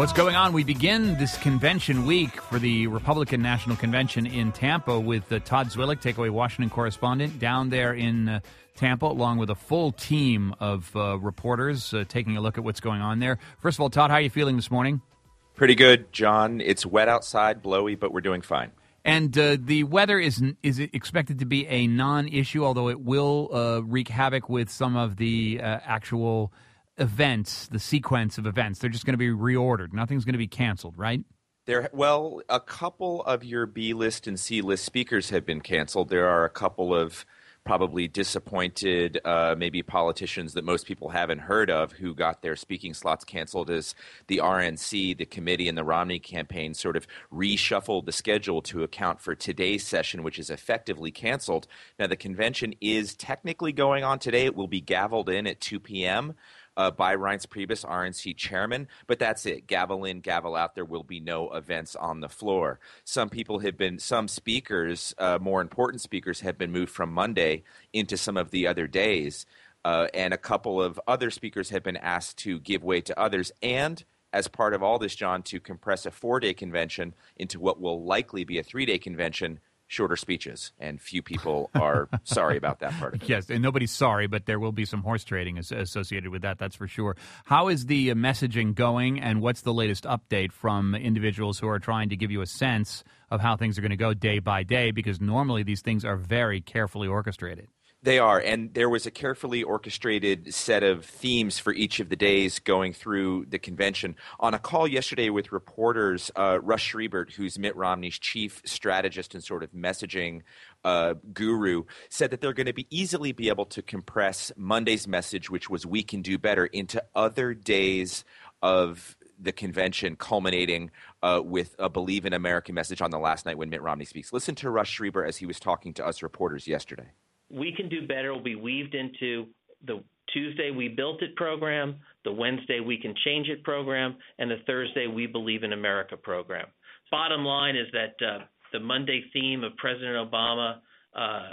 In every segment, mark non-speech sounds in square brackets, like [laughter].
What's going on? We begin this convention week for the Republican National Convention in Tampa with uh, Todd Zwillich, takeaway Washington correspondent, down there in uh, Tampa, along with a full team of uh, reporters uh, taking a look at what's going on there. First of all, Todd, how are you feeling this morning? Pretty good, John. It's wet outside, blowy, but we're doing fine. And uh, the weather is is expected to be a non-issue, although it will uh, wreak havoc with some of the actual events, the sequence of events. They're just going to be reordered. Nothing's going to be canceled, right? There, well, a couple of your B list and C list speakers have been canceled. There are a couple of probably disappointed, uh, maybe politicians that most people haven't heard of who got their speaking slots canceled as the RNC, the committee, and the Romney campaign sort of reshuffled the schedule to account for today's session, which is effectively canceled. Now, the convention is technically going on today. It will be gavelled in at 2 p.m uh, by Reince Priebus, RNC chairman, but that's it. Gavel in, gavel out. There will be no events on the floor. Some people have been, some speakers, uh, more important speakers, have been moved from Monday into some of the other days. Uh, and a couple of other speakers have been asked to give way to others. And as part of all this, John, to compress a four day convention into what will likely be a three day convention shorter speeches, and few people are [laughs] sorry about that part of it. Yes, and nobody's sorry, but there will be some horse trading associated with that. That's for sure. How is the uh, messaging going, and what's the latest update from individuals who are trying to give you a sense of how things are going to go day by day? Because normally these things are very carefully orchestrated. They are, and there was a carefully orchestrated set of themes for each of the days going through the convention. On a call yesterday with reporters, uh, Russ Schriefer, who's Mitt Romney's chief strategist and sort of messaging uh, guru, said that they're going to be easily be able to compress Monday's message, which was "We can do better," into other days of the convention, culminating uh, with a "Believe in America" message on the last night when Mitt Romney speaks. Listen to Russ Schriefer as he was talking to us reporters yesterday we can do better will be weaved into the Tuesday we built it program, the Wednesday we can change it program, and the Thursday we believe in America program. Bottom line is that uh, the Monday theme of President Obama uh,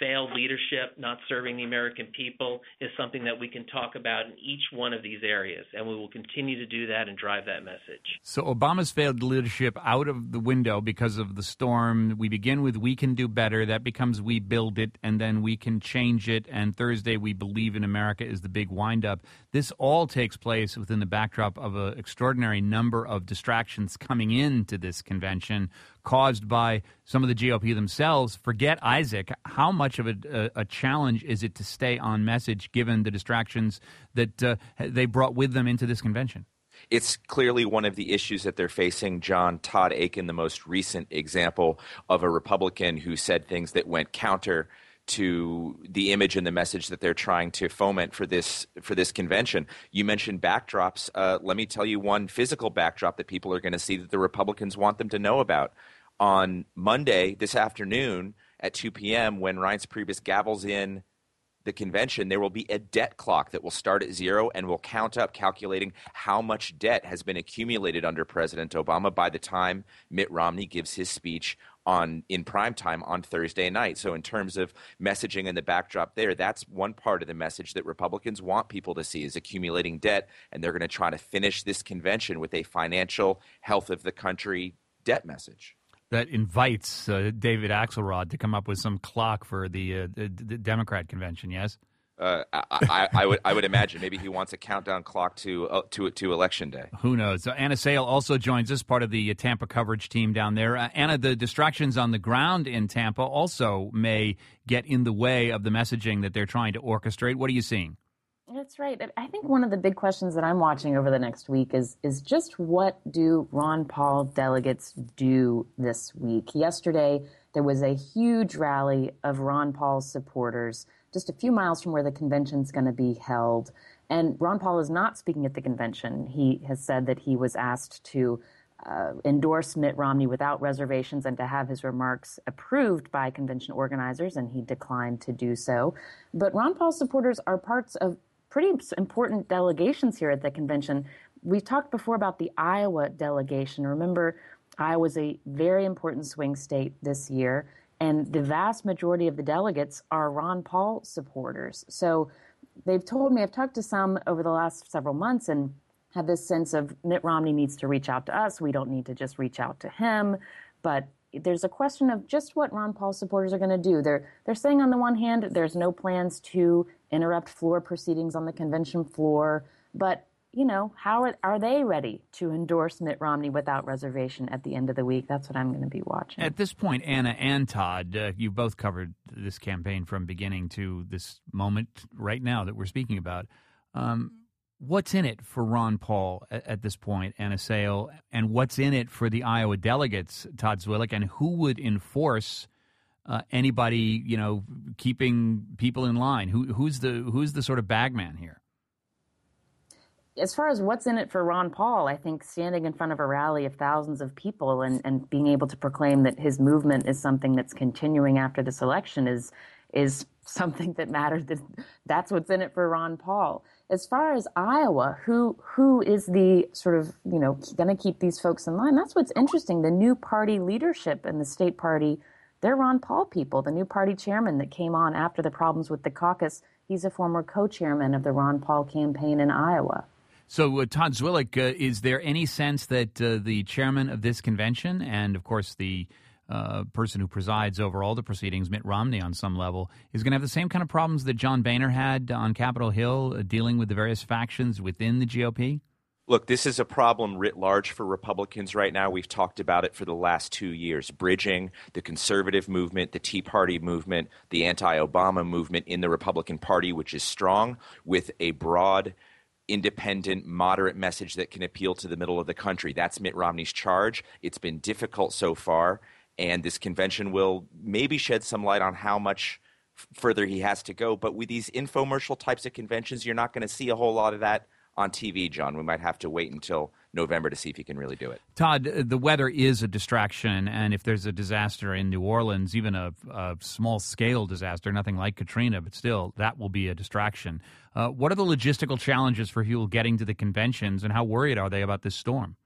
failed leadership, not serving the American people, is something that we can talk about in each one of these areas, and we will continue to do that and drive that message. So Obama's failed leadership out of the window because of the storm. We begin with "We can do better." That becomes "We build it," and then we can change it. And Thursday, "We believe in America" is the big windup. This all takes place within the backdrop of an extraordinary number of distractions coming into this convention caused by some of the GOP themselves. Forget Isaac. How much of a, a, a challenge is it to stay on message given the distractions that uh, they brought with them into this convention? It's clearly one of the issues that they're facing. John Todd Akin, the most recent example of a Republican who said things that went counter to the image and the message that they're trying to foment for this for this convention. You mentioned backdrops. Uh, let me tell you one physical backdrop that people are going to see that the Republicans want them to know about on Monday this afternoon at 2 p.m. when Reince Priebus gavels in the convention, there will be a debt clock that will start at zero and will count up, calculating how much debt has been accumulated under President Obama by the time Mitt Romney gives his speech on in prime time on Thursday night. So in terms of messaging and the backdrop there, that's one part of the message that Republicans want people to see is accumulating debt, and they're going to try to finish this convention with a financial health of the country debt message that invites uh, David Axelrod to come up with some clock for the, uh, the, the Democrat convention. Yes. Uh, I, I, I, would I would imagine maybe he wants a countdown clock to uh, to to election day. Who knows? So Anna Sale also joins us, part of the uh, Tampa coverage team down there. Uh, Anna, the distractions on the ground in Tampa also may get in the way of the messaging that they're trying to orchestrate. What are you seeing? That's right. I think one of the big questions that I'm watching over the next week is is just what do Ron Paul delegates do this week? Yesterday there was a huge rally of Ron Paul's supporters just a few miles from where the convention is going to be held. And Ron Paul is not speaking at the convention. He has said that he was asked to uh, endorse Mitt Romney without reservations and to have his remarks approved by convention organizers, and he declined to do so. But Ron Paul supporters are parts of pretty important delegations here at the convention. We talked before about the Iowa delegation. Remember, Iowa was a very important swing state this year, and the vast majority of the delegates are Ron Paul supporters. So they've told me, I've talked to some over the last several months, and have this sense of Mitt Romney needs to reach out to us. We don't need to just reach out to him. But there's a question of just what Ron Paul supporters are going to do. They're they're saying on the one hand there's no plans to interrupt floor proceedings on the convention floor, but you know, how are, are they ready to endorse Mitt Romney without reservation at the end of the week? That's what I'm going to be watching. At this point, Anna and Todd, uh, you both covered this campaign from beginning to this moment right now that we're speaking about. Um, what's in it for Ron Paul at, at, this point, Anna Sale, and what's in it for the Iowa delegates, Todd Zwillich, and who would enforce uh, anybody, you know, keeping people in line? Who, who's the who's the sort of bagman here? as far as what's in it for Ron Paul, I think standing in front of a rally of thousands of people and, and being able to proclaim that his movement is something that's continuing after this election is is something that matters. That's what's in it for Ron Paul. As far as Iowa, who who is the sort of you know going to keep these folks in line? That's what's interesting. The new party leadership in the state party, they're Ron Paul people. The new party chairman that came on after the problems with the caucus, he's a former co-chairman of the Ron Paul campaign in Iowa. So, uh, Todd Zwillich, uh, is there any sense that uh, the chairman of this convention, and of course the uh, person who presides over all the proceedings, Mitt Romney, on some level, is going to have the same kind of problems that John Boehner had on Capitol Hill, uh, dealing with the various factions within the GOP? Look, this is a problem writ large for Republicans right now. We've talked about it for the last two years bridging the conservative movement, the Tea Party movement, the anti Obama movement in the Republican Party, which is strong, with a broad independent, moderate message that can appeal to the middle of the country. That's Mitt Romney's charge. It's been difficult so far, and this convention will maybe shed some light on how much further he has to go. But with these infomercial types of conventions, you're not going to see a whole lot of that on TV, John. We might have to wait until November to see if he can really do it. Todd, uh, the weather is a distraction, and if there's a disaster in New Orleans, even a, a small scale disaster, nothing like Katrina, but still, that will be a distraction. Uh, what are the logistical challenges for people getting to the conventions, and how worried are they about this storm?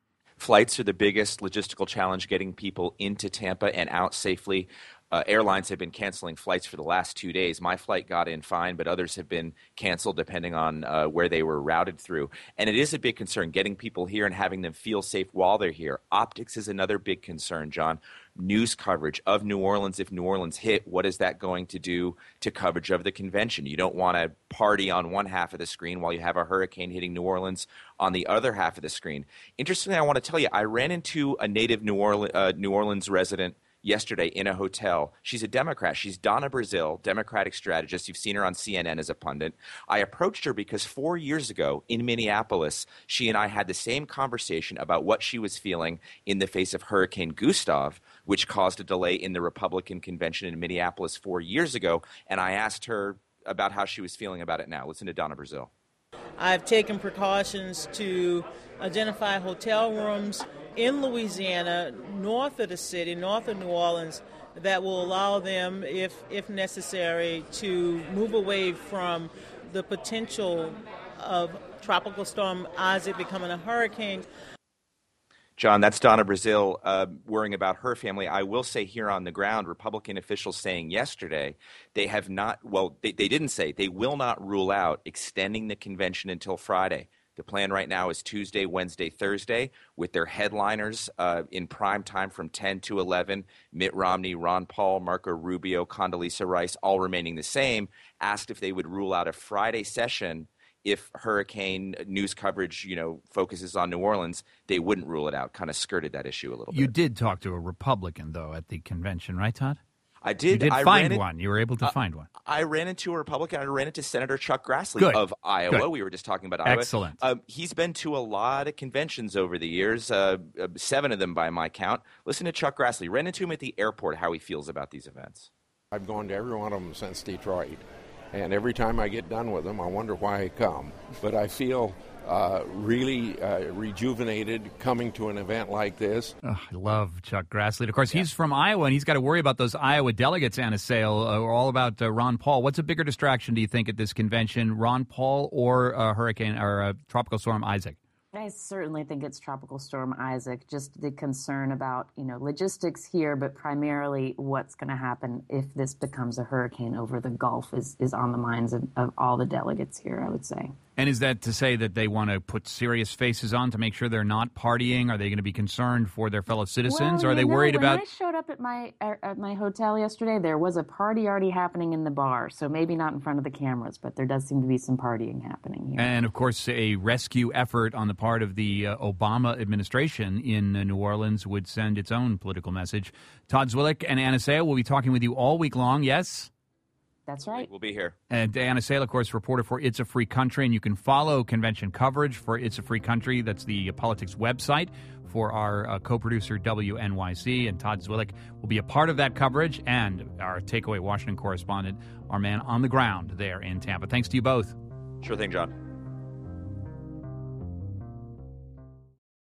Flights are the biggest logistical challenge getting people into Tampa and out safely uh, airlines have been canceling flights for the last two days. My flight got in fine, but others have been canceled depending on uh, where they were routed through. And it is a big concern getting people here and having them feel safe while they're here. Optics is another big concern, John. News coverage of New Orleans. If New Orleans hit, what is that going to do to coverage of the convention? You don't want to party on one half of the screen while you have a hurricane hitting New Orleans on the other half of the screen. Interestingly, I want to tell you, I ran into a native New uh, New Orleans resident yesterday in a hotel. She's a Democrat. She's Donna Brazile, Democratic strategist. You've seen her on CNN as a pundit. I approached her because four years ago in Minneapolis, she and I had the same conversation about what she was feeling in the face of Hurricane Gustav, which caused a delay in the Republican convention in Minneapolis four years ago. And I asked her about how she was feeling about it now. Listen to Donna Brazile. I've taken precautions to identify hotel rooms in Louisiana, north of the city, north of New Orleans, that will allow them, if if necessary, to move away from the potential of tropical storm Isaac becoming a hurricane. John, that's Donna Brazile uh, worrying about her family. I will say here on the ground, Republican officials saying yesterday they have not, well, they, they didn't say, they will not rule out extending the convention until Friday. The plan right now is Tuesday, Wednesday, Thursday, with their headliners uh, in prime time from 10 to 11. Mitt Romney, Ron Paul, Marco Rubio, Condoleezza Rice, all remaining the same. Asked if they would rule out a Friday session if hurricane news coverage, you know, focuses on New Orleans, they wouldn't rule it out. Kind of skirted that issue a little bit. You did talk to a Republican though at the convention, right, Todd? I did. You did I find one. You were able to uh, find one. I ran into a Republican. I ran into Senator Chuck Grassley Good. of Iowa. Good. We were just talking about Iowa. Excellent. Um, he's been to a lot of conventions over the years, uh, uh, seven of them by my count. Listen to Chuck Grassley. Ran into him at the airport. How he feels about these events. I've gone to every one of them since Detroit, and every time I get done with them, I wonder why I come. But I feel uh, really uh, rejuvenated coming to an event like this. Oh, I love Chuck Grassley. Of course, yeah. he's from Iowa, and he's got to worry about those Iowa delegates, Anna Sale, uh, all about uh, Ron Paul. What's a bigger distraction, do you think, at this convention, Ron Paul or uh, Hurricane or uh, Tropical Storm Isaac? I certainly think it's Tropical Storm Isaac. Just the concern about you know logistics here, but primarily what's going to happen if this becomes a hurricane over the Gulf is is on the minds of, of all the delegates here. I would say. And is that to say that they want to put serious faces on to make sure they're not partying? Are they going to be concerned for their fellow citizens? Well, or are they know, worried when about? When I showed up at my at my hotel yesterday, there was a party already happening in the bar. So maybe not in front of the cameras, but there does seem to be some partying happening here. And of course, a rescue effort on the part of the uh, Obama administration in uh, New Orleans would send its own political message. Todd Zwillich and Anna Sale will be talking with you all week long. Yes. That's right. We'll be here. And Diana Sale, of course, reporter for It's a Free Country, and you can follow convention coverage for It's a Free Country. That's the uh, politics website for our uh, co-producer WNYC, and Todd Zwillich will be a part of that coverage, and our takeaway Washington correspondent, our man on the ground there in Tampa. Thanks to you both. Sure thing, John.